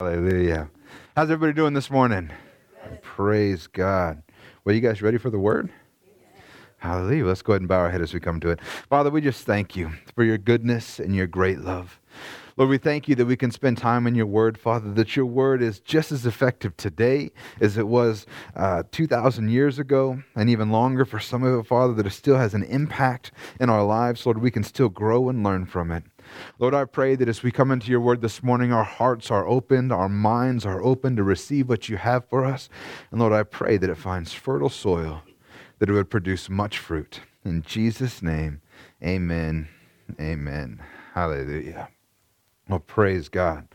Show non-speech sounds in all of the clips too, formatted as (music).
Hallelujah. How's everybody doing this morning? Praise God. Well, you guys ready for the word? Hallelujah. Let's go ahead and bow our head as we come to it. Father, we just thank you for your goodness and your great love. Lord, we thank you that we can spend time in your word, Father, that your word is just as effective today as it was uh, 2,000 years ago, and even longer for some of it, Father, that it still has an impact in our lives. Lord, we can still grow and learn from it. Lord, I pray that as we come into your word this morning, our hearts are opened, our minds are open to receive what you have for us. And Lord, I pray that it finds fertile soil, that it would produce much fruit. In Jesus' name, amen. Amen. Hallelujah. Well, praise God.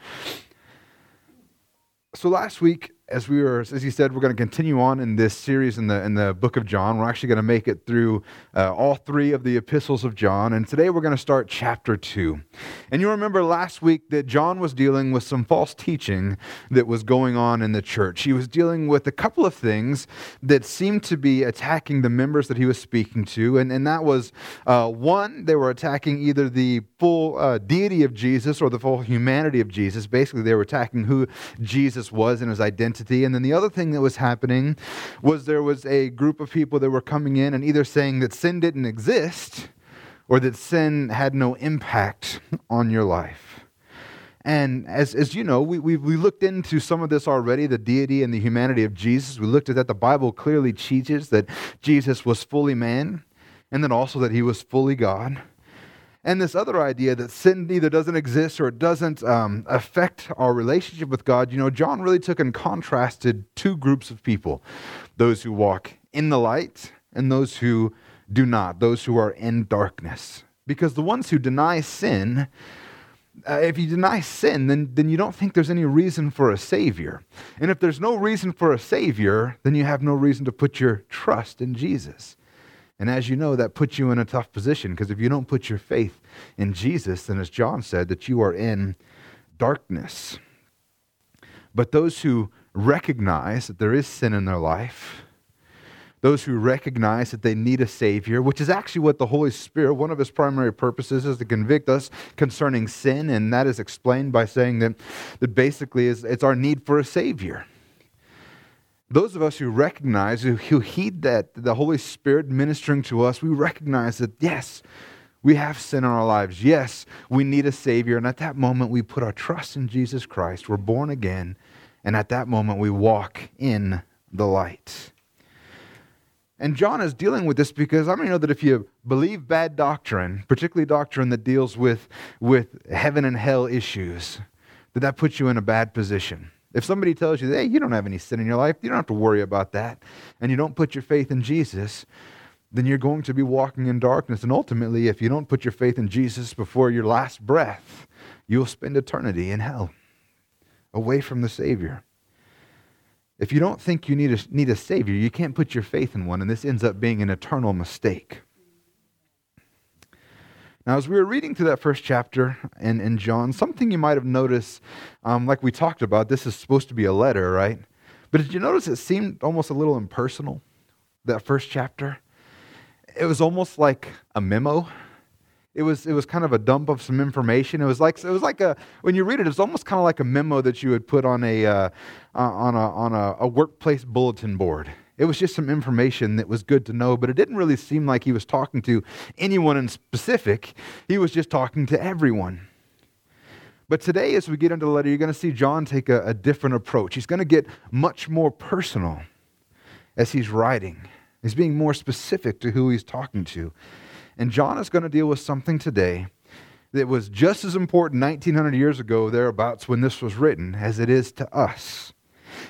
So last week, as we were, as he said, we're going to continue on in this series in the in the book of John. We're actually going to make it through uh, all three of the epistles of John, and today we're going to start chapter two. And you remember last week that John was dealing with some false teaching that was going on in the church. He was dealing with a couple of things that seemed to be attacking the members that he was speaking to, and and that was uh, one, they were attacking either the full uh, deity of Jesus or the full humanity of Jesus. Basically, they were attacking who Jesus was and his identity identity. And then the other thing that was happening was there was a group of people that were coming in and either saying that sin didn't exist or that sin had no impact on your life. And as, as you know, we, we, we looked into some of this already the deity and the humanity of Jesus. We looked at that. The Bible clearly teaches that Jesus was fully man and then also that he was fully God. And this other idea that sin either doesn't exist or it doesn't um, affect our relationship with God, you know, John really took and contrasted two groups of people those who walk in the light and those who do not, those who are in darkness. Because the ones who deny sin, uh, if you deny sin, then, then you don't think there's any reason for a Savior. And if there's no reason for a Savior, then you have no reason to put your trust in Jesus. And as you know, that puts you in a tough position because if you don't put your faith in Jesus, then as John said, that you are in darkness. But those who recognize that there is sin in their life, those who recognize that they need a Savior, which is actually what the Holy Spirit, one of his primary purposes is to convict us concerning sin, and that is explained by saying that, that basically is, it's our need for a Savior those of us who recognize, who, heed that, the Holy Spirit ministering to us, we recognize that, yes, we have sin in our lives. Yes, we need a Savior. And at that moment, we put our trust in Jesus Christ. We're born again. And at that moment, we walk in the light. And John is dealing with this because I mean, you know that if you believe bad doctrine, particularly doctrine that deals with, with heaven and hell issues, that that puts you in a bad position. If somebody tells you, hey, you don't have any sin in your life, you don't have to worry about that, and you don't put your faith in Jesus, then you're going to be walking in darkness. And ultimately, if you don't put your faith in Jesus before your last breath, you'll spend eternity in hell, away from the Savior. If you don't think you need a, need a Savior, you can't put your faith in one, and this ends up being an eternal mistake. Now, as we were reading through that first chapter in, in John, something you might have noticed, um, like we talked about, this is supposed to be a letter, right? But did you notice it seemed almost a little impersonal, that first chapter? It was almost like a memo. It was, it was kind of a dump of some information. It was like, it was like a, when you read it, it was almost kind of like a memo that you would put on a, uh, on a, on a, a workplace bulletin board it was just some information that was good to know, but it didn't really seem like he was talking to anyone in specific. He was just talking to everyone. But today, as we get into the letter, you're going to see John take a, a different approach. He's going to get much more personal as he's writing. He's being more specific to who he's talking to. And John is going to deal with something today that was just as important 1900 years ago, thereabouts, when this was written, as it is to us.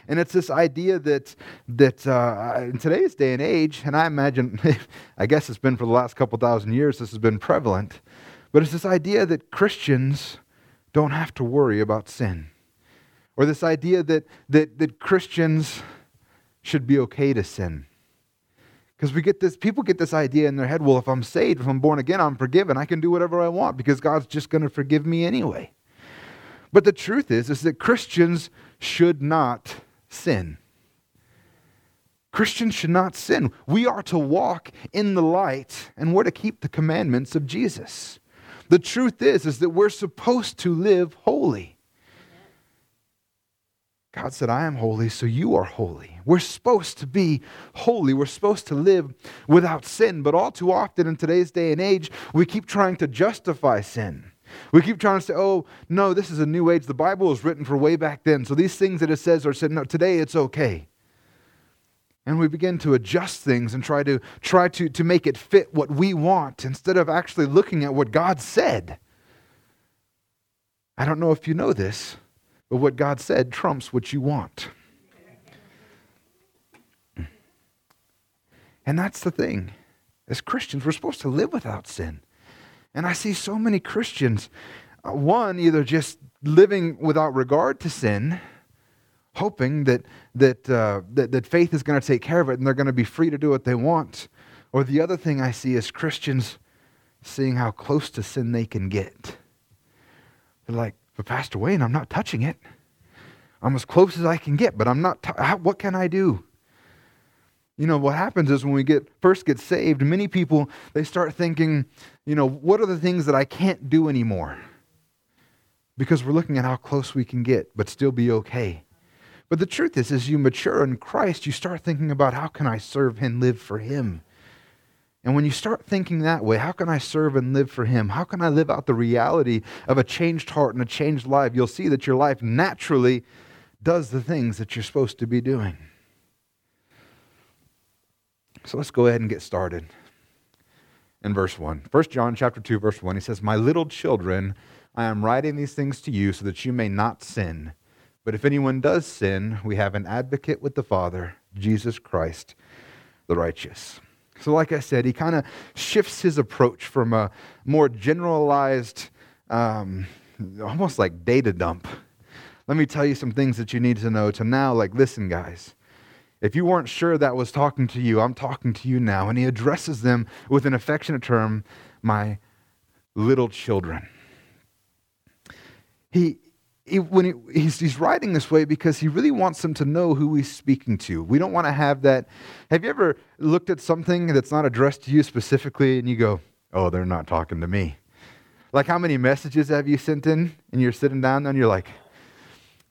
And it's this idea that, that uh, in today's day and age, and I imagine, (laughs) I guess it's been for the last couple thousand years, this has been prevalent, but it's this idea that Christians don't have to worry about sin. Or this idea that, that, that Christians should be okay to sin. Because we get this, people get this idea in their head well, if I'm saved, if I'm born again, I'm forgiven. I can do whatever I want because God's just going to forgive me anyway. But the truth is, is that Christians should not sin. Christians should not sin. We are to walk in the light and we're to keep the commandments of Jesus. The truth is is that we're supposed to live holy. God said, I am holy, so you are holy. We're supposed to be holy. We're supposed to live without sin. But all too often in today's day and age, we keep trying to justify sin. We keep trying to say, oh, no, this is a new age. The Bible was written for way back then. So these things that it says are said, no, today it's okay. And we begin to adjust things and try to try to, to make it fit what we want instead of actually looking at what God said. I don't know if you know this, but what God said trumps what you want. And that's the thing. As Christians, we're supposed to live without sin. And I see so many Christians, uh, one, either just living without regard to sin, hoping that, that, uh, that, that faith is going to take care of it and they're going to be free to do what they want. Or the other thing I see is Christians seeing how close to sin they can get. They're like, but Pastor Wayne, I'm not touching it. I'm as close as I can get, but I'm not. T- how, what can I do? You know what happens is when we get first get saved, many people they start thinking, you know, what are the things that I can't do anymore? Because we're looking at how close we can get, but still be okay. But the truth is, as you mature in Christ, you start thinking about how can I serve and live for Him. And when you start thinking that way, how can I serve and live for Him? How can I live out the reality of a changed heart and a changed life? You'll see that your life naturally does the things that you're supposed to be doing. So let's go ahead and get started. In verse 1. 1 John chapter 2 verse 1 he says, "My little children, I am writing these things to you so that you may not sin. But if anyone does sin, we have an advocate with the Father, Jesus Christ, the righteous." So, like I said, he kind of shifts his approach from a more generalized, um, almost like data dump. Let me tell you some things that you need to know to now, like, listen, guys. If you weren't sure that was talking to you, I'm talking to you now. And he addresses them with an affectionate term, my little children. He, he, when he, he's, he's writing this way because he really wants them to know who he's speaking to. We don't want to have that. Have you ever looked at something that's not addressed to you specifically and you go, oh, they're not talking to me? Like, how many messages have you sent in and you're sitting down and you're like,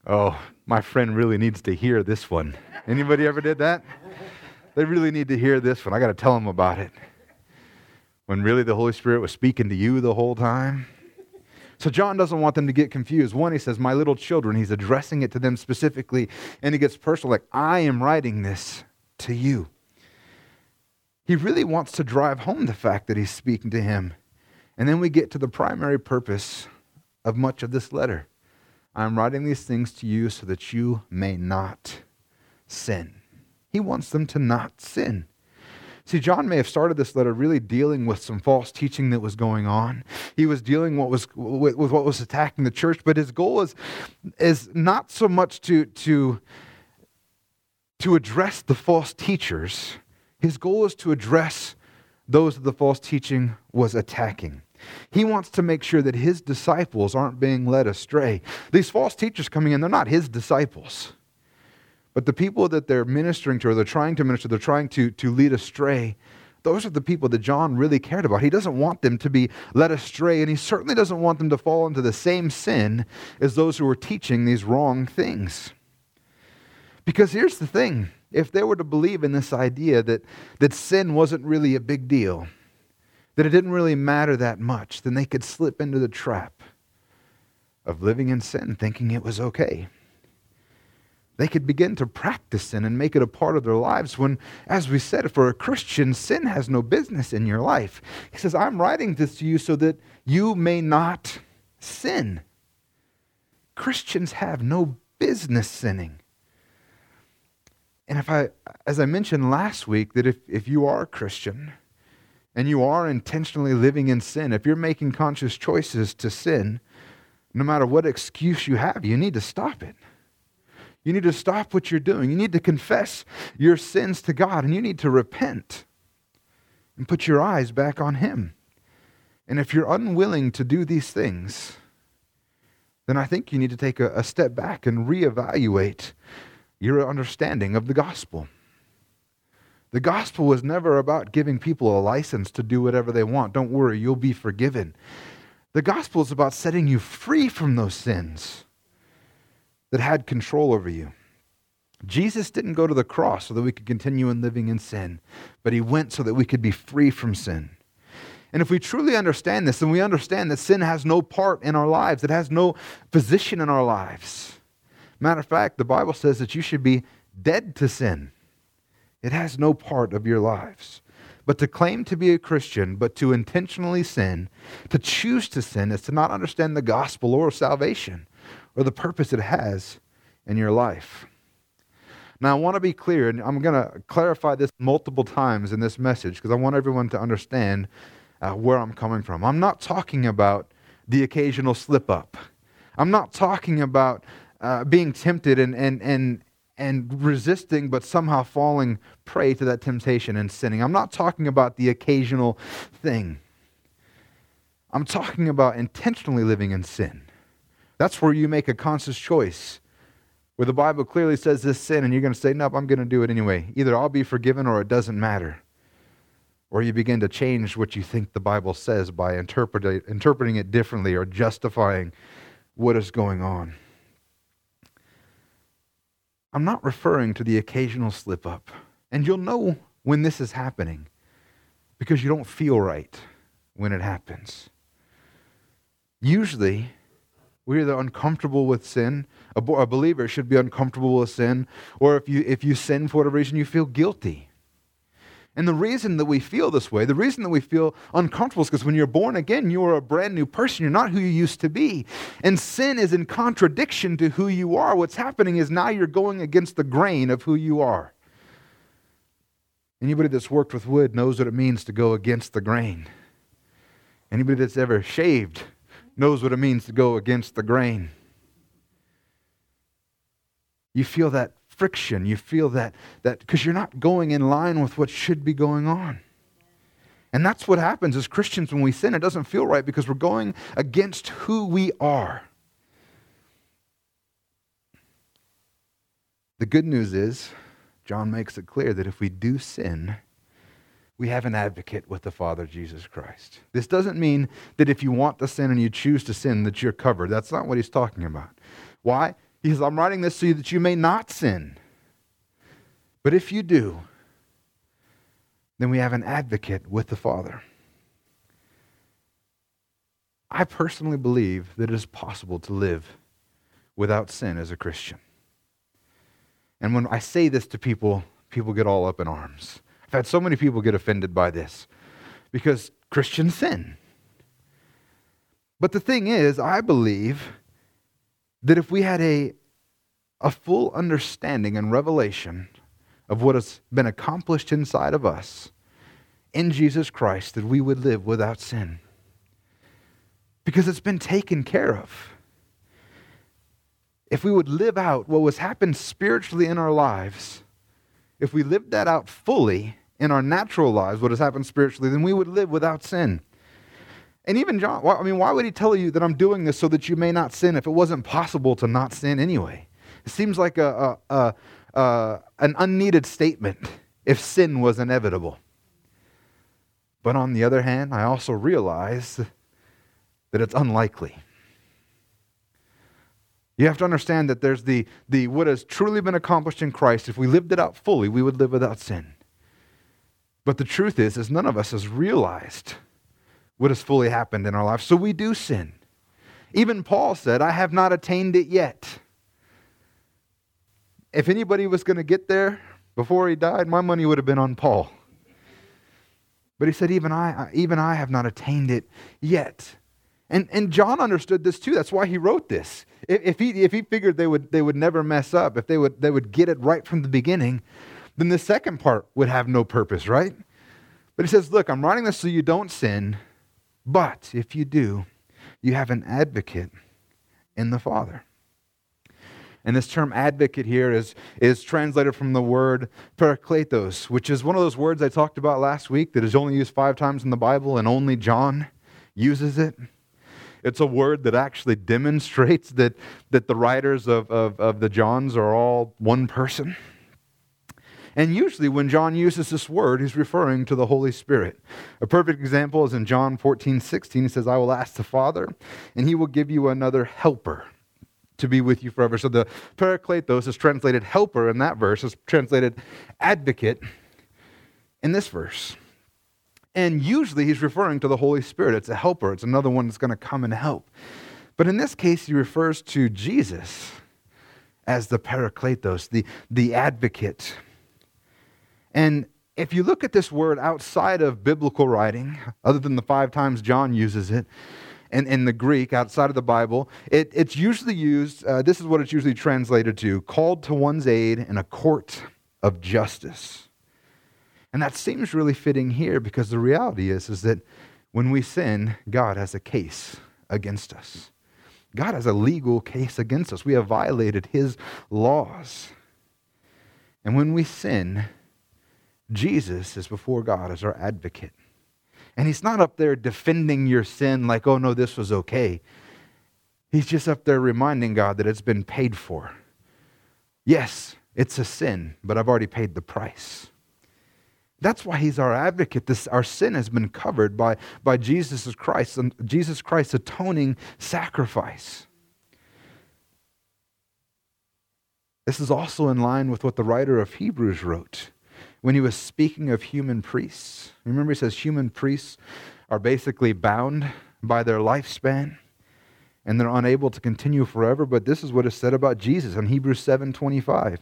oh, my friend really needs to hear this one. Anybody ever did that? They really need to hear this one. I got to tell them about it. When really the Holy Spirit was speaking to you the whole time. So John doesn't want them to get confused. One, he says, My little children, he's addressing it to them specifically, and he gets personal, like, I am writing this to you. He really wants to drive home the fact that he's speaking to him. And then we get to the primary purpose of much of this letter. I'm writing these things to you so that you may not sin. He wants them to not sin. See, John may have started this letter really dealing with some false teaching that was going on. He was dealing what was, with, with what was attacking the church, but his goal is, is not so much to, to, to address the false teachers. His goal is to address those that the false teaching was attacking. He wants to make sure that his disciples aren't being led astray. These false teachers coming in, they're not his disciples. But the people that they're ministering to, or they're trying to minister, they're trying to, to lead astray, those are the people that John really cared about. He doesn't want them to be led astray, and he certainly doesn't want them to fall into the same sin as those who are teaching these wrong things. Because here's the thing if they were to believe in this idea that, that sin wasn't really a big deal, that it didn't really matter that much, then they could slip into the trap of living in sin, thinking it was okay they could begin to practice sin and make it a part of their lives when, as we said, for a Christian, sin has no business in your life. He says, I'm writing this to you so that you may not sin. Christians have no business sinning. And if I, as I mentioned last week, that if, if you are a Christian and you are intentionally living in sin, if you're making conscious choices to sin, no matter what excuse you have, you need to stop it. You need to stop what you're doing. You need to confess your sins to God and you need to repent and put your eyes back on Him. And if you're unwilling to do these things, then I think you need to take a, a step back and reevaluate your understanding of the gospel. The gospel was never about giving people a license to do whatever they want. Don't worry, you'll be forgiven. The gospel is about setting you free from those sins that had control over you. Jesus didn't go to the cross so that we could continue in living in sin, but he went so that we could be free from sin. And if we truly understand this, then we understand that sin has no part in our lives, it has no position in our lives. Matter of fact, the Bible says that you should be dead to sin. It has no part of your lives. But to claim to be a Christian, but to intentionally sin, to choose to sin, is to not understand the gospel or salvation or the purpose it has in your life. Now, I want to be clear, and I'm going to clarify this multiple times in this message because I want everyone to understand uh, where I'm coming from. I'm not talking about the occasional slip up. I'm not talking about uh, being tempted and, and, and, and resisting, but somehow falling prey to that temptation and sinning. I'm not talking about the occasional thing. I'm talking about intentionally living in sin. That's where you make a conscious choice, where the Bible clearly says this sin, and you're going to say, Nope, I'm going to do it anyway. Either I'll be forgiven or it doesn't matter. Or you begin to change what you think the Bible says by interpreting it differently or justifying what is going on. I'm not referring to the occasional slip up. And you'll know when this is happening because you don't feel right when it happens. Usually, we're either uncomfortable with sin, a, a believer should be uncomfortable with sin, or if you, if you sin for whatever reason, you feel guilty. And the reason that we feel this way, the reason that we feel uncomfortable is because when you're born again, you are a brand new person. You're not who you used to be. And sin is in contradiction to who you are. What's happening is now you're going against the grain of who you are. Anybody that's worked with wood knows what it means to go against the grain. Anybody that's ever shaved knows what it means to go against the grain. You feel that friction. You feel that that because you're not going in line with what should be going on. And that's what happens as Christians when we sin. It doesn't feel right because we're going against who we are. The good news is, John makes it clear that if we do sin, we have an advocate with the Father, Jesus Christ. This doesn't mean that if you want to sin and you choose to sin, that you're covered. That's not what he's talking about. Why? He says, I'm writing this so that you may not sin. But if you do, then we have an advocate with the Father. I personally believe that it is possible to live without sin as a Christian. And when I say this to people, people get all up in arms. I've had so many people get offended by this because Christians sin. But the thing is, I believe that if we had a, a full understanding and revelation of what has been accomplished inside of us in Jesus Christ, that we would live without sin. Because it's been taken care of. If we would live out what was happened spiritually in our lives, if we lived that out fully in our natural lives, what has happened spiritually, then we would live without sin. And even John, I mean, why would he tell you that I'm doing this so that you may not sin if it wasn't possible to not sin anyway? It seems like a, a, a, a an unneeded statement if sin was inevitable. But on the other hand, I also realize that it's unlikely. You have to understand that there's the, the what has truly been accomplished in Christ. If we lived it out fully, we would live without sin. But the truth is, is none of us has realized what has fully happened in our life. So we do sin. Even Paul said, I have not attained it yet. If anybody was going to get there before he died, my money would have been on Paul. But he said, even I, even I have not attained it yet. And, and John understood this too. That's why he wrote this. If, if, he, if he figured they would, they would never mess up, if they would, they would get it right from the beginning, then the second part would have no purpose, right? But he says, Look, I'm writing this so you don't sin, but if you do, you have an advocate in the Father. And this term advocate here is, is translated from the word parakletos, which is one of those words I talked about last week that is only used five times in the Bible and only John uses it. It's a word that actually demonstrates that, that the writers of, of, of the Johns are all one person. And usually, when John uses this word, he's referring to the Holy Spirit. A perfect example is in John 14, 16. He says, I will ask the Father, and he will give you another helper to be with you forever. So the parakletos is translated helper in that verse, is translated advocate in this verse. And usually he's referring to the Holy Spirit. It's a helper, it's another one that's going to come and help. But in this case, he refers to Jesus as the parakletos, the, the advocate. And if you look at this word outside of biblical writing, other than the five times John uses it, and in the Greek, outside of the Bible, it, it's usually used, uh, this is what it's usually translated to called to one's aid in a court of justice. And that seems really fitting here because the reality is, is that when we sin, God has a case against us. God has a legal case against us. We have violated his laws. And when we sin, Jesus is before God as our advocate. And he's not up there defending your sin like, oh no, this was okay. He's just up there reminding God that it's been paid for. Yes, it's a sin, but I've already paid the price. That's why he's our advocate. This, our sin has been covered by, by Jesus Christ and Jesus Christ's atoning sacrifice. This is also in line with what the writer of Hebrews wrote when he was speaking of human priests. Remember, he says human priests are basically bound by their lifespan and they're unable to continue forever. But this is what is said about Jesus in Hebrews 7.25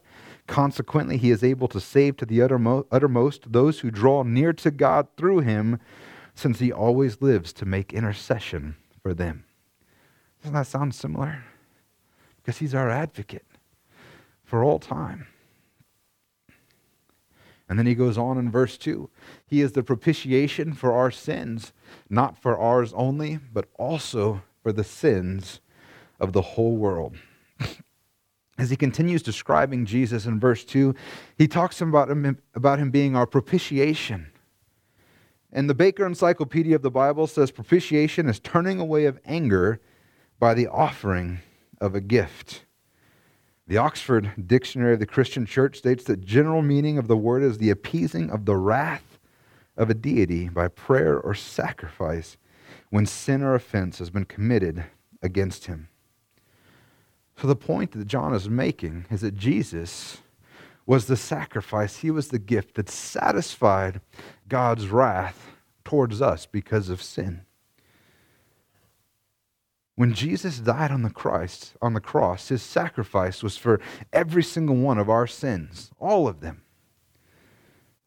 Consequently, he is able to save to the uttermost those who draw near to God through him, since he always lives to make intercession for them. Doesn't that sound similar? Because he's our advocate for all time. And then he goes on in verse 2 He is the propitiation for our sins, not for ours only, but also for the sins of the whole world. (laughs) as he continues describing Jesus in verse 2, he talks about him, about him being our propitiation. And the Baker Encyclopedia of the Bible says propitiation is turning away of anger by the offering of a gift. The Oxford Dictionary of the Christian Church states that general meaning of the word is the appeasing of the wrath of a deity by prayer or sacrifice when sin or offense has been committed against him. So, the point that John is making is that Jesus was the sacrifice, he was the gift that satisfied God's wrath towards us because of sin. When Jesus died on the Christ, on the cross, his sacrifice was for every single one of our sins, all of them.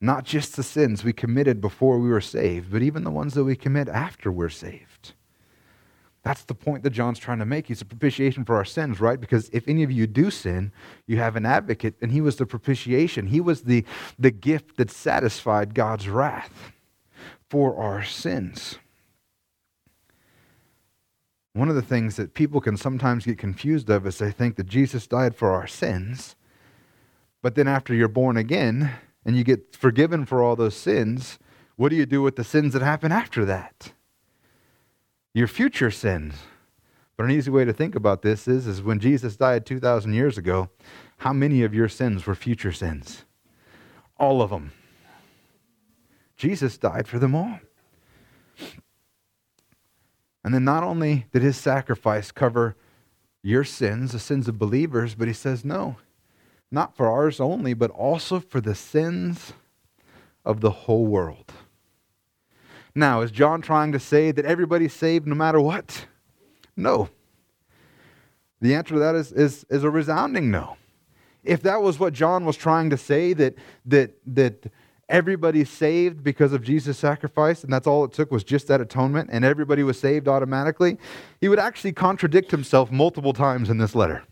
Not just the sins we committed before we were saved, but even the ones that we commit after we're saved. That's the point that John's trying to make. He's a propitiation for our sins, right? Because if any of you do sin, you have an advocate, and he was the propitiation. He was the, the gift that satisfied God's wrath for our sins. One of the things that people can sometimes get confused of is they think that Jesus died for our sins, but then after you're born again and you get forgiven for all those sins, what do you do with the sins that happen after that? your future sins. But an easy way to think about this is, is when Jesus died 2,000 years ago, how many of your sins were future sins? All of them. Jesus died for them all. And then not only did his sacrifice cover your sins, the sins of believers, but he says, no, not for ours only, but also for the sins of the whole world. Now, is John trying to say that everybody's saved no matter what? No. The answer to that is, is, is a resounding no. If that was what John was trying to say, that, that, that everybody's saved because of Jesus' sacrifice, and that's all it took was just that atonement, and everybody was saved automatically, he would actually contradict himself multiple times in this letter.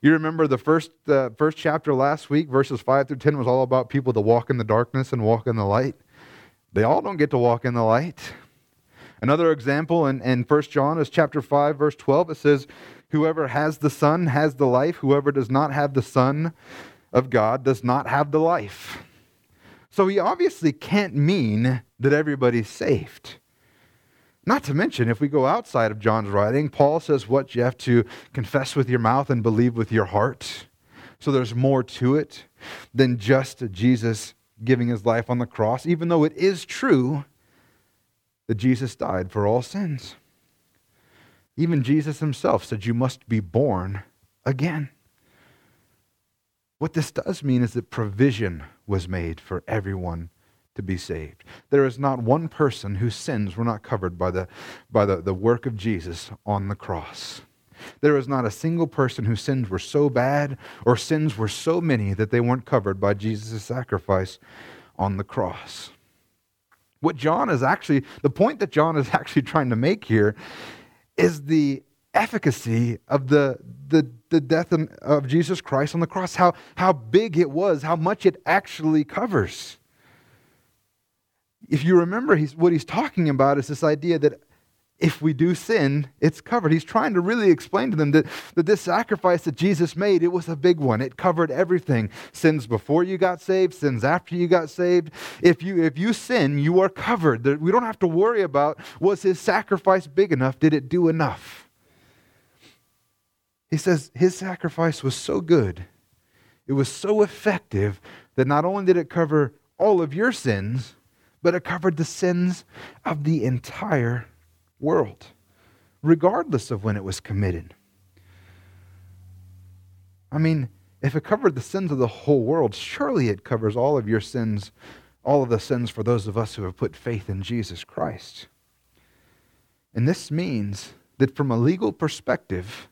You remember the first, uh, first chapter last week, verses 5 through 10, was all about people to walk in the darkness and walk in the light. They all don't get to walk in the light. Another example in, in 1 John is chapter 5, verse 12. It says, Whoever has the Son has the life. Whoever does not have the Son of God does not have the life. So he obviously can't mean that everybody's saved. Not to mention, if we go outside of John's writing, Paul says what you have to confess with your mouth and believe with your heart. So there's more to it than just Jesus giving his life on the cross, even though it is true that Jesus died for all sins. Even Jesus himself said, You must be born again. What this does mean is that provision was made for everyone to be saved. There is not one person whose sins were not covered by the, by the, the work of Jesus on the cross. There is not a single person whose sins were so bad or sins were so many that they weren't covered by Jesus' sacrifice on the cross. What John is actually, the point that John is (laughs) actually trying to make here is the efficacy of the, the, the death of Jesus Christ on the cross, how, how big it was, how much it actually covers. If you remember, he's, what he's talking about is this idea that if we do sin, it's covered. He's trying to really explain to them that, that this sacrifice that Jesus made, it was a big one. It covered everything. Sins before you got saved, sins after you got saved. If you if you sin, you are covered. We don't have to worry about was his sacrifice big enough? Did it do enough? He says his sacrifice was so good. It was so effective that not only did it cover all of your sins, but it covered the sins of the entire world, regardless of when it was committed. I mean, if it covered the sins of the whole world, surely it covers all of your sins, all of the sins for those of us who have put faith in Jesus Christ. And this means that from a legal perspective,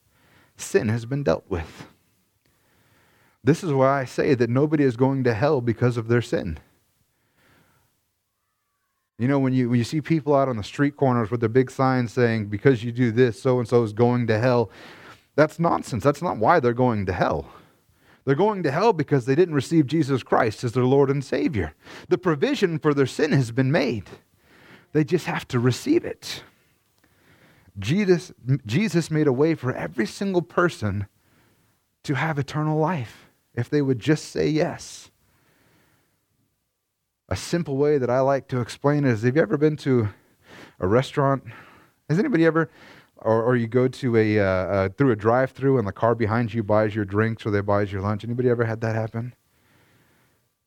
sin has been dealt with. This is why I say that nobody is going to hell because of their sin. You know, when you, when you see people out on the street corners with their big signs saying, because you do this, so and so is going to hell, that's nonsense. That's not why they're going to hell. They're going to hell because they didn't receive Jesus Christ as their Lord and Savior. The provision for their sin has been made, they just have to receive it. Jesus, Jesus made a way for every single person to have eternal life if they would just say yes. A simple way that I like to explain it is have you ever been to a restaurant? Has anybody ever, or, or you go to a, uh, uh, through a drive through and the car behind you buys your drinks or they buys your lunch? Anybody ever had that happen?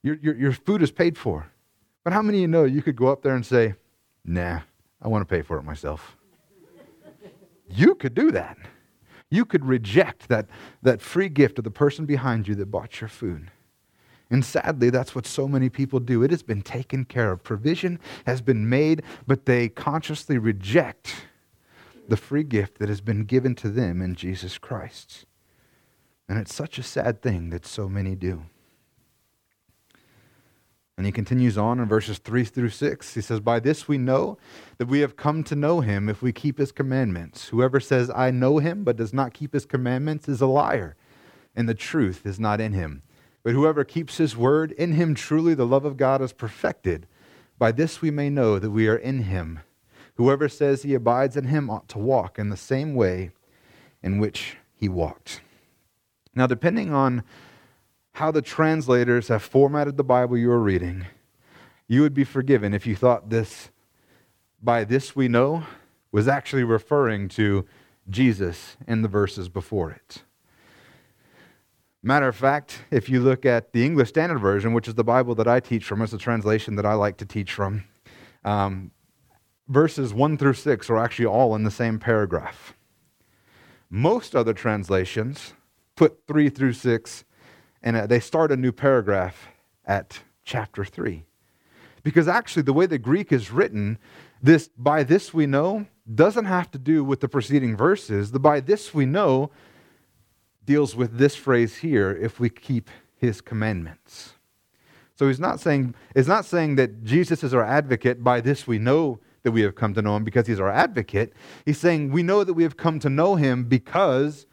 Your, your, your food is paid for. But how many of you know you could go up there and say, nah, I want to pay for it myself? You could do that. You could reject that, that free gift of the person behind you that bought your food. And sadly, that's what so many people do. It has been taken care of. Provision has been made, but they consciously reject the free gift that has been given to them in Jesus Christ. And it's such a sad thing that so many do. And he continues on in verses 3 through 6. He says, By this we know that we have come to know him if we keep his commandments. Whoever says, I know him, but does not keep his commandments, is a liar, and the truth is not in him. But whoever keeps his word, in him truly the love of God is perfected. By this we may know that we are in him. Whoever says he abides in him ought to walk in the same way in which he walked. Now, depending on how the translators have formatted the Bible you are reading, you would be forgiven if you thought this, by this we know, was actually referring to Jesus in the verses before it. Matter of fact, if you look at the English Standard Version, which is the Bible that I teach from, it's a translation that I like to teach from, um, verses 1 through 6 are actually all in the same paragraph. Most other translations put 3 through 6 and uh, they start a new paragraph at chapter 3. Because actually, the way the Greek is written, this by this we know doesn't have to do with the preceding verses. The by this we know deals with this phrase here if we keep his commandments. So he's not saying, it's not saying that Jesus is our advocate. By this we know that we have come to know him because he's our advocate. He's saying we know that we have come to know him because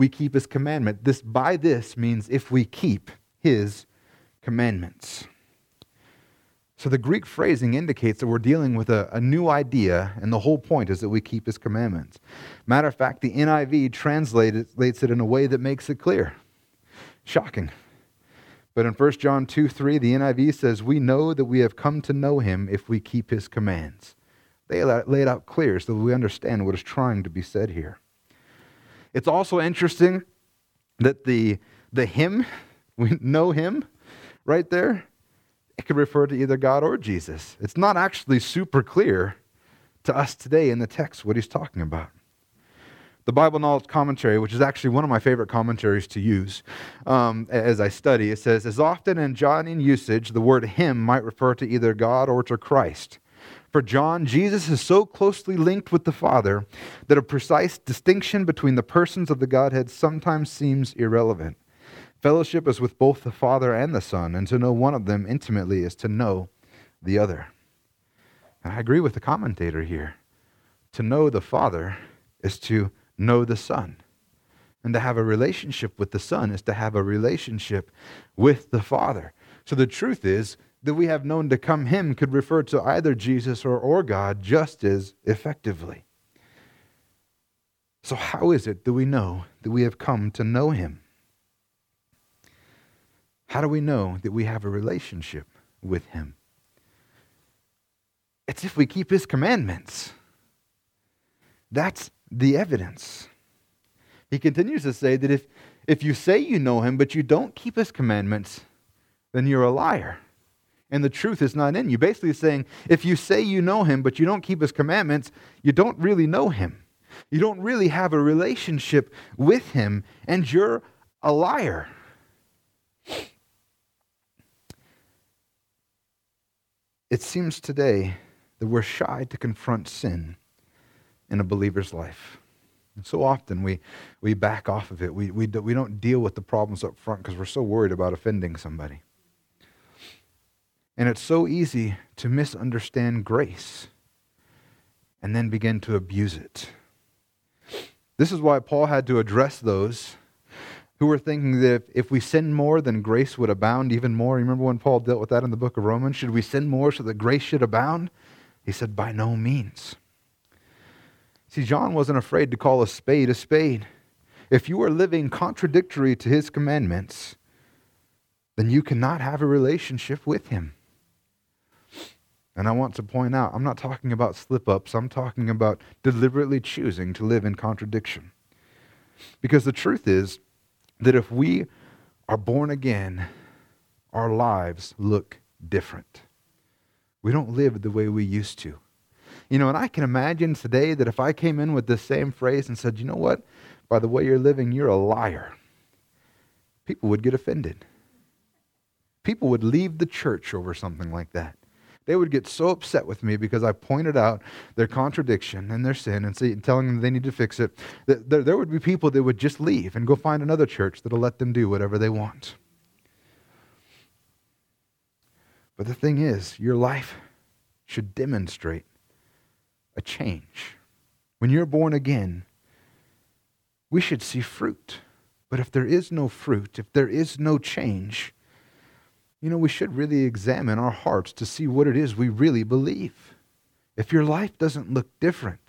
we keep his commandment. This by this means if we keep his commandments. So the Greek phrasing indicates that we're dealing with a, a, new idea, and the whole point is that we keep his commandments. Matter of fact, the NIV translates it in a way that makes it clear. Shocking. But in 1 John 2 3, the NIV says, We know that we have come to know him if we keep his commands. They lay it out clear so that we understand what is trying to be said here. It's also interesting that the, the him, (laughs) we know him right there, it could refer to either God or Jesus. It's not actually super clear to us today in the text what he's talking about. the Bible Knowledge Commentary, which is actually one of my favorite commentaries to use um, as I study, it says, As often in Johnian usage, the word him might refer to either God or to Christ. For John, Jesus is so closely linked with the Father that a precise distinction between the persons of the Godhead sometimes seems irrelevant. Fellowship is with both the Father and the Son, and to know one of them intimately is to know the other. And I agree with the commentator here. To know the Father is to know the Son. And to have a relationship with the Son is to have a relationship with the Father. So the truth is that we have known to come Him could refer to either Jesus or, or God just as effectively. So, how is it that we know that we have come to know Him? How do we know that we have a relationship with Him? It's if we keep His commandments. That's the evidence. He continues to say that if, if you say you know Him, but you don't keep His commandments, then you're a liar. And the truth is not in you. Basically, saying if you say you know Him, but you don't keep His commandments, you don't really know Him. You don't really have a relationship with Him, and you're a liar. It seems today that we're shy to confront sin in a believer's life. And so often we, we back off of it. We, we, we don't deal with the problems up front because we're so worried about offending somebody. And it's so easy to misunderstand grace and then begin to abuse it. This is why Paul had to address those who were thinking that if we sin more, then grace would abound even more. Remember when Paul dealt with that in the book of Romans? Should we sin more so that grace should abound? He said, by no means. See, John wasn't afraid to call a spade a spade. If you are living contradictory to his commandments, then you cannot have a relationship with him. And I want to point out, I'm not talking about slip ups, I'm talking about deliberately choosing to live in contradiction. Because the truth is, that if we are born again, our lives look different. We don't live the way we used to. You know, and I can imagine today that if I came in with this same phrase and said, you know what, by the way you're living, you're a liar, people would get offended. People would leave the church over something like that. They would get so upset with me because I pointed out their contradiction and their sin and, see, telling them they need to fix it. That there, there would be people that would just leave and go find another church that'll let them do whatever they want. But the thing is, your life should demonstrate a change. When you're born again, we should see fruit. But if there is no fruit, if there is no change, you know, we should really examine our hearts to see what it is we really believe. If your life doesn't look different,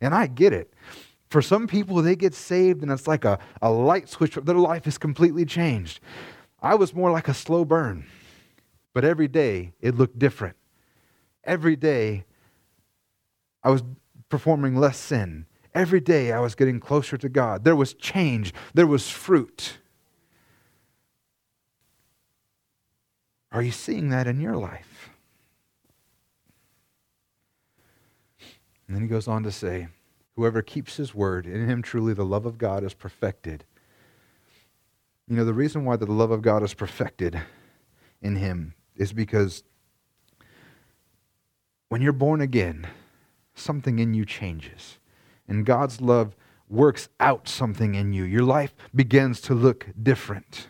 and I get it. For some people, they get saved and it's like a, a light switch, their life is completely changed. I was more like a slow burn, but every day it looked different. Every day I was performing less sin. Every day I was getting closer to God. There was change, there was fruit. Are you seeing that in your life? And then he goes on to say, Whoever keeps his word, in him truly the love of God is perfected. You know, the reason why the love of God is perfected in him is because when you're born again, something in you changes. And God's love works out something in you. Your life begins to look different.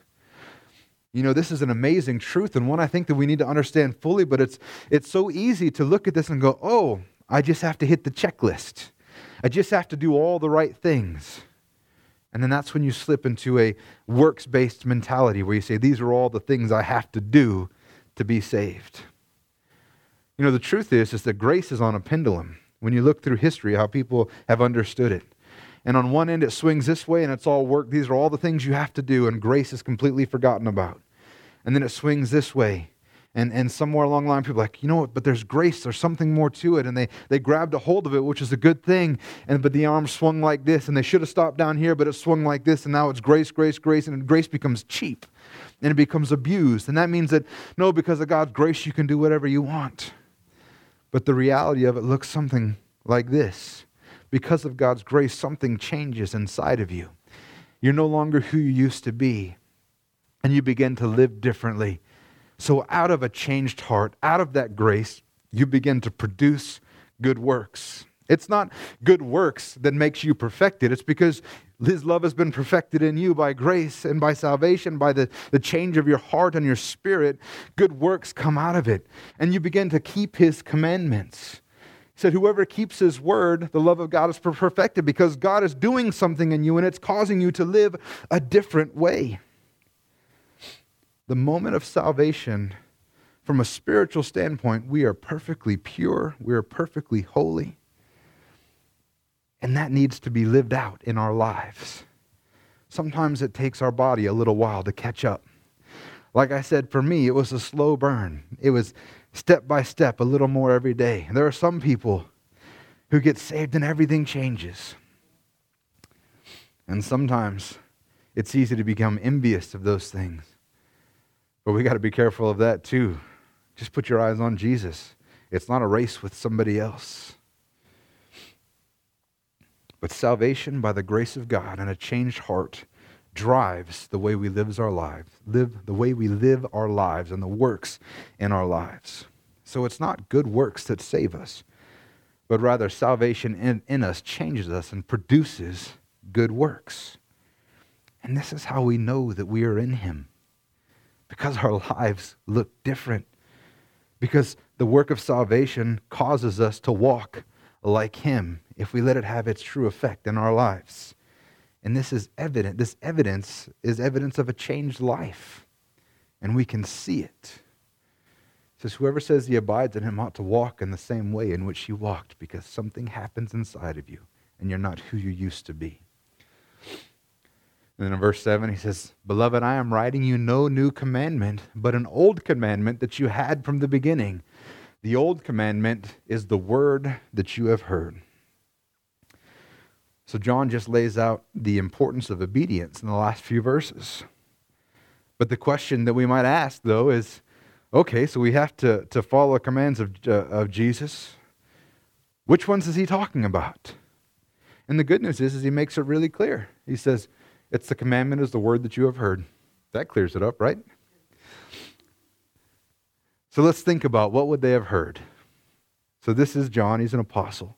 You know, this is an amazing truth and one I think that we need to understand fully, but it's, it's so easy to look at this and go, oh, I just have to hit the checklist. I just have to do all the right things. And then that's when you slip into a works based mentality where you say, these are all the things I have to do to be saved. You know, the truth is, is that grace is on a pendulum. When you look through history, how people have understood it. And on one end, it swings this way and it's all work. These are all the things you have to do, and grace is completely forgotten about. And then it swings this way. And, and somewhere along the line, people are like, you know what, but there's grace, there's something more to it. And they, they grabbed a hold of it, which is a good thing. And but the arm swung like this, and they should have stopped down here, but it swung like this, and now it's grace, grace, grace, and grace becomes cheap and it becomes abused. And that means that no, because of God's grace, you can do whatever you want. But the reality of it looks something like this because of God's grace, something changes inside of you. You're no longer who you used to be, and you begin to live differently. So, out of a changed heart, out of that grace, you begin to produce good works. It's not good works that makes you perfected. It's because his love has been perfected in you by grace and by salvation, by the, the change of your heart and your spirit. Good works come out of it. And you begin to keep his commandments. He said, Whoever keeps his word, the love of God is perfected because God is doing something in you and it's causing you to live a different way. The moment of salvation, from a spiritual standpoint, we are perfectly pure, we are perfectly holy. And that needs to be lived out in our lives. Sometimes it takes our body a little while to catch up. Like I said, for me, it was a slow burn. It was step by step, a little more every day. There are some people who get saved and everything changes. And sometimes it's easy to become envious of those things. But we got to be careful of that too. Just put your eyes on Jesus. It's not a race with somebody else. But salvation by the grace of God and a changed heart drives the way we live our lives, live the way we live our lives and the works in our lives. So it's not good works that save us, but rather salvation in, in us changes us and produces good works. And this is how we know that we are in Him. Because our (laughs) lives look different. Because the work of salvation causes us to walk like Him if we let it have its true effect in our lives. And this is evident. This evidence is evidence of a changed life. And we can see it. It says, Whoever says he abides in him ought to walk in the same way in which he walked, because something happens inside of you, and you're not who you used to be. And then in verse 7, he says, Beloved, I am writing you no new commandment, but an old commandment that you had from the beginning. The old commandment is the word that you have heard. So John just lays out the importance of obedience in the last few verses. But the question that we might ask, though, is okay, so we have to, to follow the commands of, uh, of Jesus. Which ones is he talking about? And the good news is, is he makes it really clear. He says, it's the commandment is the word that you have heard. That clears it up, right? So let's think about what would they have heard. So this is John, he's an apostle.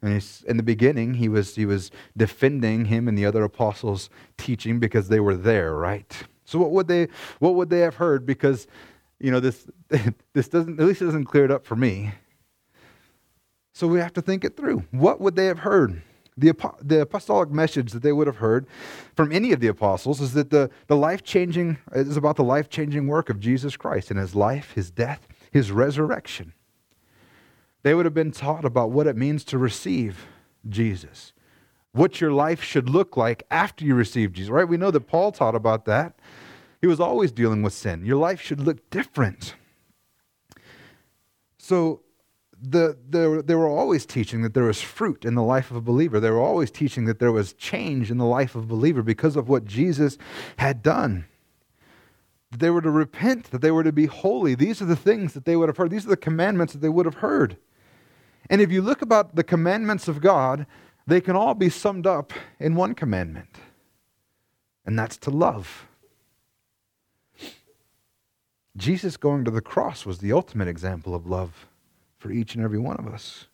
And he's, in the beginning, he was, he was defending him and the other apostles' teaching because they were there, right? So what would they, what would they have heard? Because, you know, this, (laughs) this doesn't, at least it doesn't clear it up for me. So we have to think it through. What would they have heard? The, the apostolic message that they would have heard from any of the apostles is that the, the life changing is about the life changing work of Jesus Christ and his life, his death, his resurrection. They would have been taught about what it means to receive Jesus, what your life should look like after you receive Jesus, right? We know that Paul taught about that. He was always dealing with sin. Your life should look different. So, the, the, they were always teaching that there was fruit in the life of a believer. They were always teaching that there was change in the life of a believer because of what Jesus had done. That they were to repent, that they were to be holy. These are the things that they would have heard. These are the commandments that they would have heard. And if you look about the commandments of God, they can all be summed up in one commandment, and that's to love. Jesus going to the cross was the ultimate example of love for each and every one of us.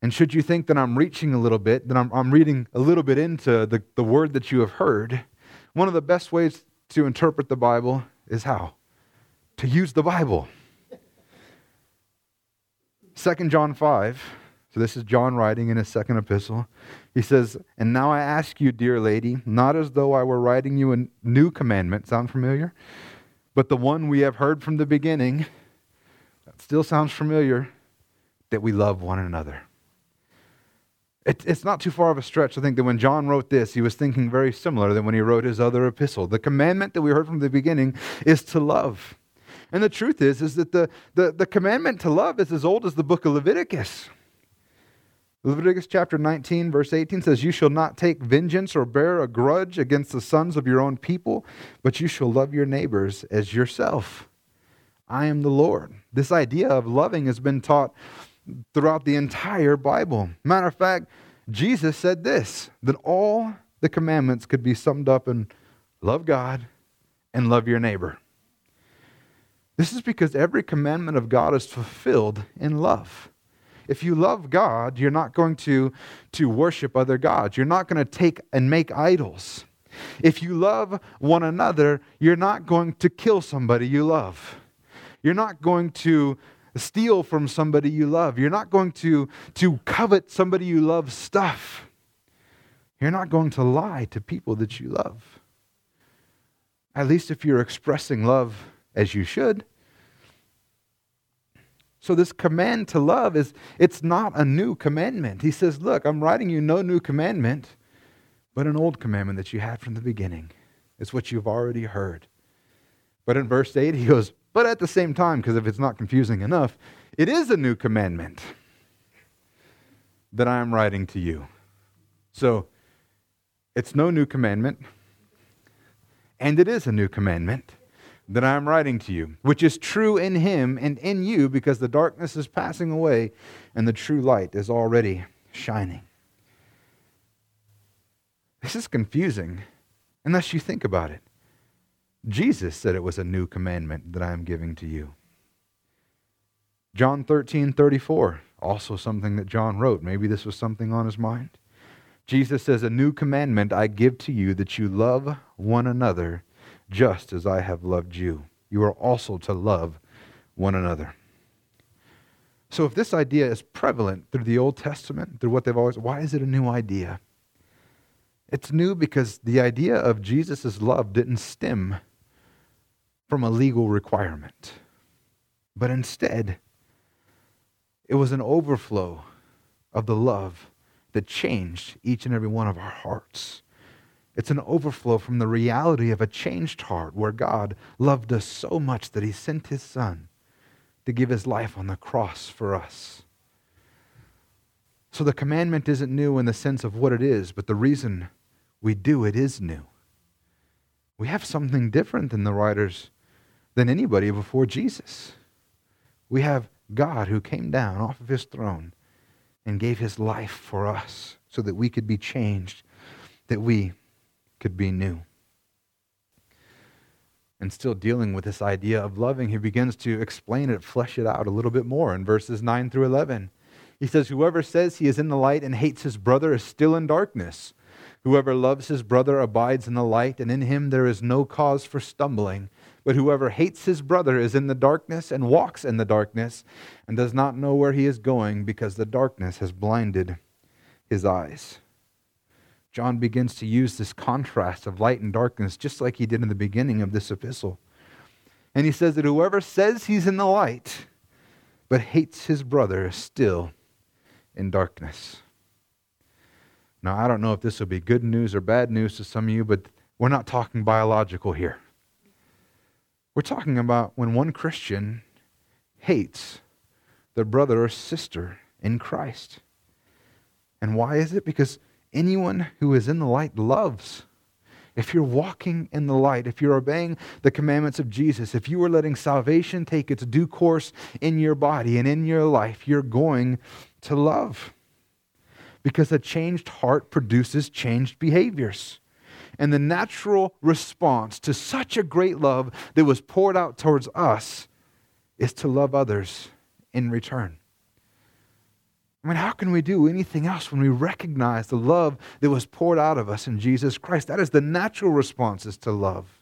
And should you think that I'm reaching a little bit, that I'm, I'm reading a little bit into the, the word that you have heard, one of the best ways to interpret the Bible is how? To use the Bible. 2 John 5, so this is John writing in his second epistle. He says, And now I ask you, dear lady, not as though I were writing you a new commandment, sound familiar? But the one we have heard from the beginning, still sounds familiar, that we love one another. It, it's not too far of a stretch to think that when John wrote this, he was thinking very similar than when he wrote his other epistle. The commandment that we heard from the beginning is to love. And the truth is, is that the, the, the commandment to love is as old as the book of Leviticus. Leviticus chapter 19, verse 18 says, You shall not take vengeance or bear a grudge against the sons of your own people, but you shall love your neighbors as yourself. I am the Lord. This idea of loving has been taught throughout the entire Bible. Matter of fact, Jesus said this that all the commandments could be summed up in love God and love your neighbor. This is because every commandment of God is fulfilled in love. If you love God, you're not going to, to worship other gods. You're not going to take and make idols. If you love one another, you're not going to kill somebody you love. You're not going to steal from somebody you love. You're not going to, to covet somebody you love stuff. You're not going to lie to people that you love. At least if you're expressing love as you should. So this command to love is it's not a new commandment. He says, "Look, I'm writing you no new commandment, but an old commandment that you had from the beginning. It's what you've already heard." But in verse 8 he goes, "But at the same time, because if it's not confusing enough, it is a new commandment that I am writing to you." So it's no new commandment, and it is a new commandment that I am writing to you, which is true in him and in you, because the darkness is passing away and the true light is already shining. This is confusing unless you think about it. Jesus said it was a new commandment that I am giving to you. John 13, 34, also something that John wrote. Maybe this was something on his mind. Jesus says, A new commandment I give to you that you love one another just as I have loved you. You are also to love one another. So, if this idea is prevalent through the Old Testament, through what they've always, why is it a new idea? It's new because the idea of Jesus' love didn't stem from a legal requirement, but instead, it was an overflow of the love that changed each and every one of our hearts. It's an overflow from the reality of a changed heart where God loved us so much that he sent his son to give his life on the cross for us. So the commandment isn't new in the sense of what it is, but the reason we do it is new. We have something different than the writers, than anybody before Jesus. We have God who came down off of his throne and gave his life for us so that we could be changed, that we could be new. And still dealing with this idea of loving, he begins to explain it, flesh it out a little bit more in verses 9 through 11. He says, Whoever says he is in the light and hates his brother is still in darkness. Whoever loves his brother abides in the light, and in him there is no cause for stumbling. But whoever hates his brother is in the darkness and walks in the darkness and does not know where he is going because the darkness has blinded his eyes. John begins to use this contrast of light and darkness just like he did in the beginning of this epistle. And he says that whoever says he's in the light but hates his brother is still in darkness. Now, I don't know if this will be good news or bad news to some of you, but we're not talking biological here. We're talking about when one Christian hates their brother or sister in Christ. And why is it? Because anyone who is in the light loves. If you're walking in the light, if you're obeying the commandments of Jesus, if you are letting salvation take its due course in your body and in your life, you're going to love. Because a changed heart produces changed behaviors. And the natural response to such a great love that was poured out towards us is to love others in return. I mean, how can we do anything else when we recognize the love that was poured out of us in Jesus Christ? That is the natural response is to love.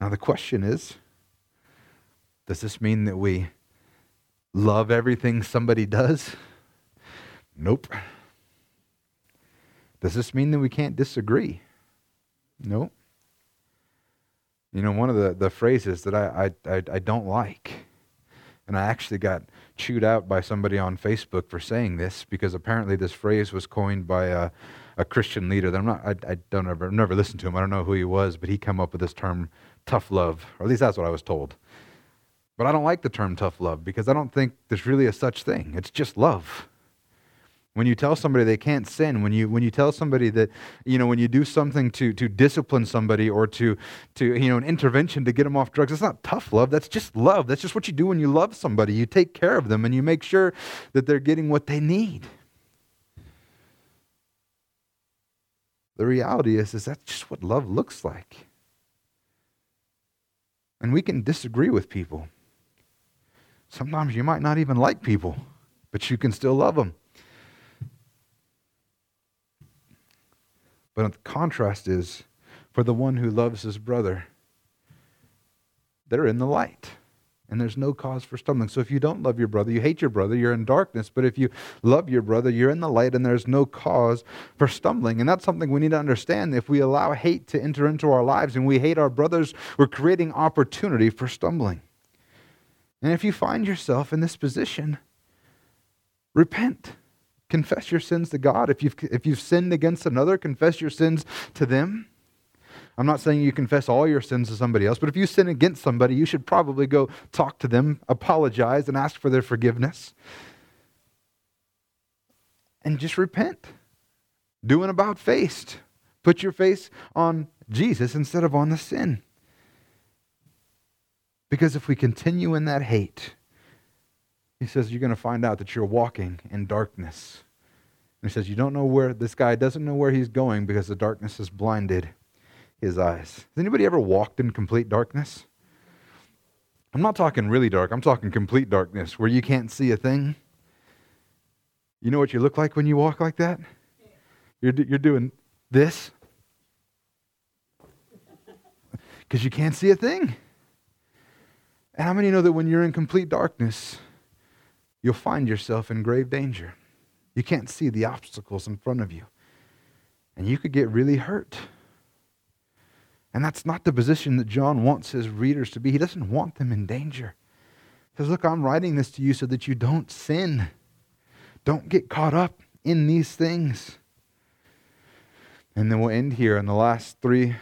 Now, the question is does this mean that we love everything somebody does? Nope. Does this mean that we can't disagree? Nope. You know, one of the, the phrases that I, I, I, I don't like and I actually got chewed out by somebody on Facebook for saying this because apparently this phrase was coined by a, a Christian leader. That I'm not, I, I don't ever, never listened to him. I don't know who he was, but he came up with this term, tough love, or at least that's what I was told. But I don't like the term tough love because I don't think there's really a such thing. It's just love. when you tell somebody they can't sin, when you when you tell somebody that you know when you do something to to discipline somebody or to to you know an intervention to get them off drugs, it's not tough love. That's just love. That's just what you do when you love somebody. You take care of them and you make sure that they're getting what they need. The reality is is that's just what love looks like. And we can disagree with people. Sometimes you might not even like people, but you can still love them. But the contrast is for the one who loves his brother, they're in the light. And there's no cause for stumbling. So if you don't love your brother, you hate your brother, you're in darkness. But if you love your brother, you're in the light and there's no cause for stumbling. And that's something we need to understand. If we allow hate to enter into our lives and we hate our brothers, we're creating opportunity for stumbling. And if you find yourself in this position, repent. Confess your sins to God. If you've, if you've sinned against another, confess your sins to them. I'm not saying you confess all your sins to somebody else, but if you sin against somebody, you should probably go talk to them, apologize, and ask for their forgiveness. And just repent. Do an about face. Put your face on Jesus instead of on the sin. Because if we continue in that hate, he says, you're going to find out that you're walking in darkness. And he says, You don't know where this guy doesn't know where he's going because the darkness has blinded his eyes. Has anybody ever walked in complete darkness? I'm not talking really dark, I'm talking complete darkness where you can't see a thing. You know what you look like when you walk like that? You're, you're doing this (laughs) because you can't see a thing. And how many know that when you're in complete darkness, you'll find yourself in grave danger? You can't see the obstacles in front of you. And you could get really hurt. And that's not the position that John wants his readers to be. He doesn't want them in danger. He says, Look, I'm writing this to you so that you don't sin. Don't get caught up in these things. And then we'll end here in the last three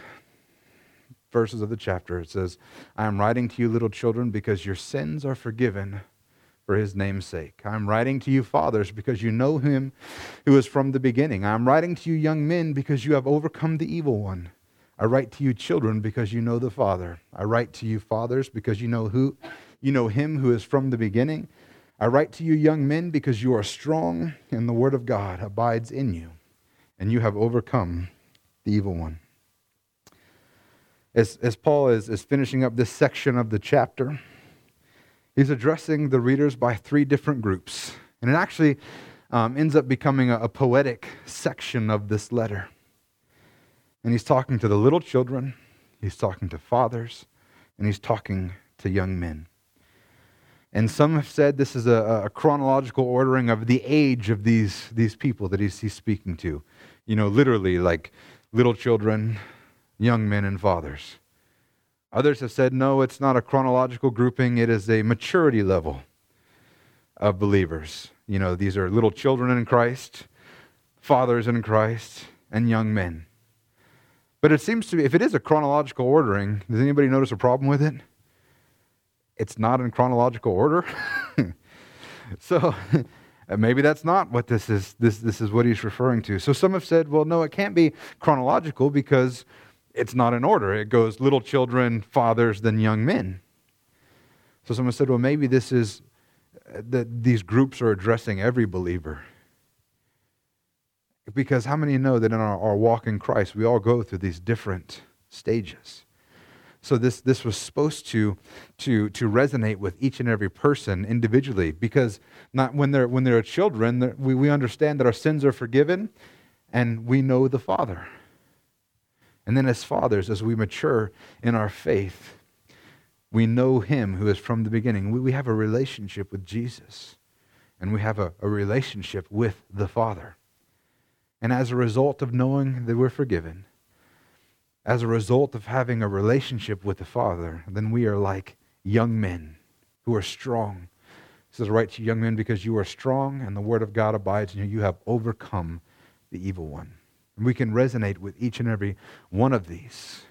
verses of the chapter. It says, I am writing to you, little children, because your sins are forgiven for his name's sake. I'm writing to you, fathers, because you know him who is from the beginning. I'm writing to you, young men, because you have overcome the evil one. I write to you, children, because you know the Father. I write to you, fathers, because you know who you know him who is from the beginning. I write to you, young men, because you are strong, and the word of God abides in you, and you have overcome the evil one. As, as Paul is, is finishing up this section of the chapter, he's addressing the readers by three different groups. And it actually um, ends up becoming a, a poetic section of this letter. And he's talking to the little children, he's talking to fathers, and he's talking to young men. And some have said this is a, a chronological ordering of the age of these, these people that he's, he's speaking to. You know, literally, like little children, young men, and fathers. Others have said, no, it's not a chronological grouping, it is a maturity level of believers. You know, these are little children in Christ, fathers in Christ, and young men. But it seems to be, if it is a chronological ordering, does anybody notice a problem with it? It's not in chronological order. (laughs) so (laughs) maybe that's not what this is. This, this is what he's referring to. So some have said, well, no, it can't be chronological because it's not in order. It goes little children, fathers, then young men. So someone said, well, maybe this is uh, that these groups are addressing every believer. Because how many know that in our, our walk in Christ, we all go through these different stages? So this, this was supposed to, to, to resonate with each and every person individually because not when they're, when they're children, we, we understand that our sins are forgiven and we know the Father. And then, as fathers, as we mature in our faith, we know Him who is from the beginning. We, we have a relationship with Jesus, and we have a, a relationship with the Father. And as a result of knowing that we're forgiven, as a result of having a relationship with the Father, then we are like young men who are strong. It says, Write to young men because you are strong, and the word of God abides in you. You have overcome the evil one. And we can resonate with each and every one of these.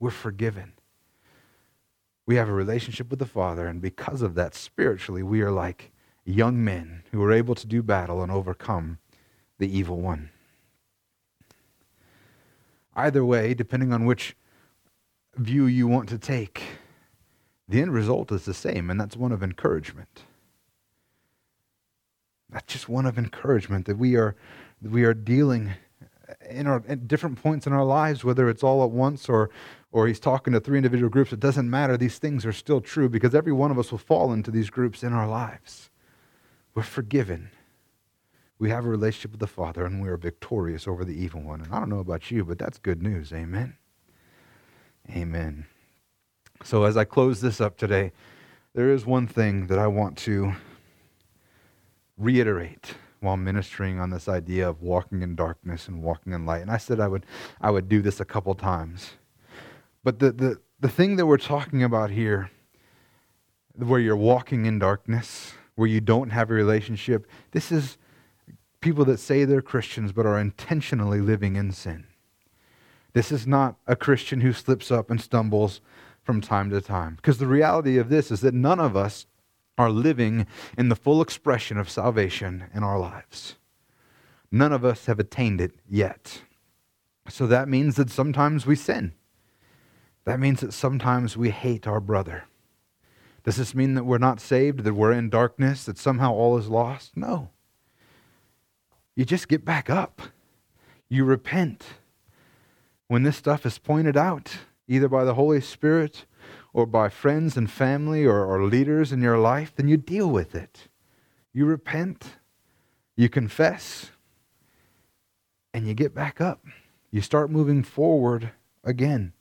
We're forgiven. We have a relationship with the Father, and because of that, spiritually, we are like young men who are able to do battle and overcome the evil one. Either way, depending on which view you want to take, the end result is the same, and that's one of encouragement. That's just one of encouragement that we are, we are dealing in our at different points in our lives, whether it's all at once or or he's talking to three individual groups. It doesn't matter. These things are still true because every one of us will fall into these groups in our lives. We're forgiven. We have a relationship with the Father, and we are victorious over the evil one. And I don't know about you, but that's good news. Amen. Amen. So as I close this up today, there is one thing that I want to reiterate while ministering on this idea of walking in darkness and walking in light. And I said I would I would do this a couple times. But the the, the thing that we're talking about here, where you're walking in darkness, where you don't have a relationship, this is people that say they're Christians but are intentionally living in sin. This is not a Christian who slips up and stumbles from time to time. Because the reality of this is that none of us are living in the full expression of salvation in our lives. None of us have attained it yet. So that means that sometimes we sin. That means that sometimes we hate our brother. Does this mean that we're not saved, that we're in darkness, that somehow all is lost? No. You just get back up. You repent. When this stuff is pointed out, either by the Holy Spirit or by friends and family or, or leaders in your life, then you deal with it. You repent, you confess, and you get back up. You start moving forward again.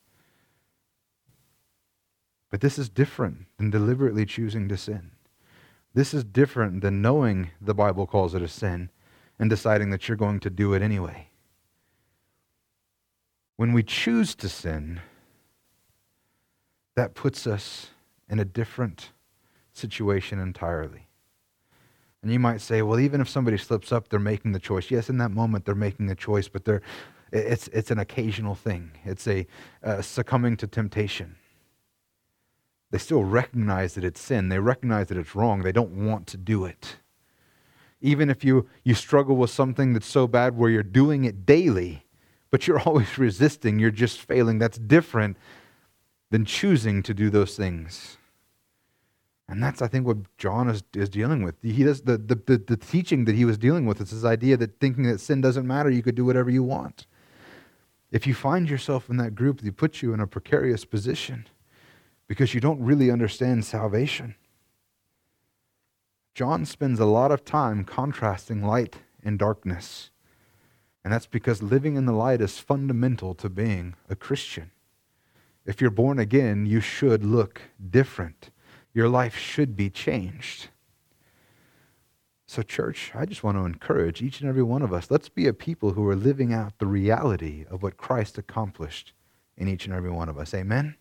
But this is different than deliberately choosing to sin. This is different than knowing the Bible calls it a sin and deciding that you're going to do it anyway. When we choose to sin, that puts us in a different situation entirely. And you might say, well, even if somebody slips up, they're making the choice. Yes, in that moment, they're making a choice, but they're, it's, it's an occasional thing. It's a uh, succumbing to temptation. They still recognize that it's sin. They recognize that it's wrong. They don't want to do it. Even if you, you struggle with something that's so bad where you're doing it daily, but you're (laughs) always resisting, you're just failing, that's different than choosing to do those things. And that's, I think, what John is, is dealing with. He does, the, the, the, the teaching that he was dealing with is this idea that thinking that sin doesn't matter, you could do whatever you want. If you find yourself in that group, they put you in a precarious position because you don't really understand salvation. John spends a lot of time contrasting light and darkness. And that's because living in the light is fundamental to being a Christian. If you're born again, you should look different. Your life should be changed. So, church, I just want to encourage each and every one of us let's be a people who are living out the reality of what Christ accomplished in each and every one of us. Amen?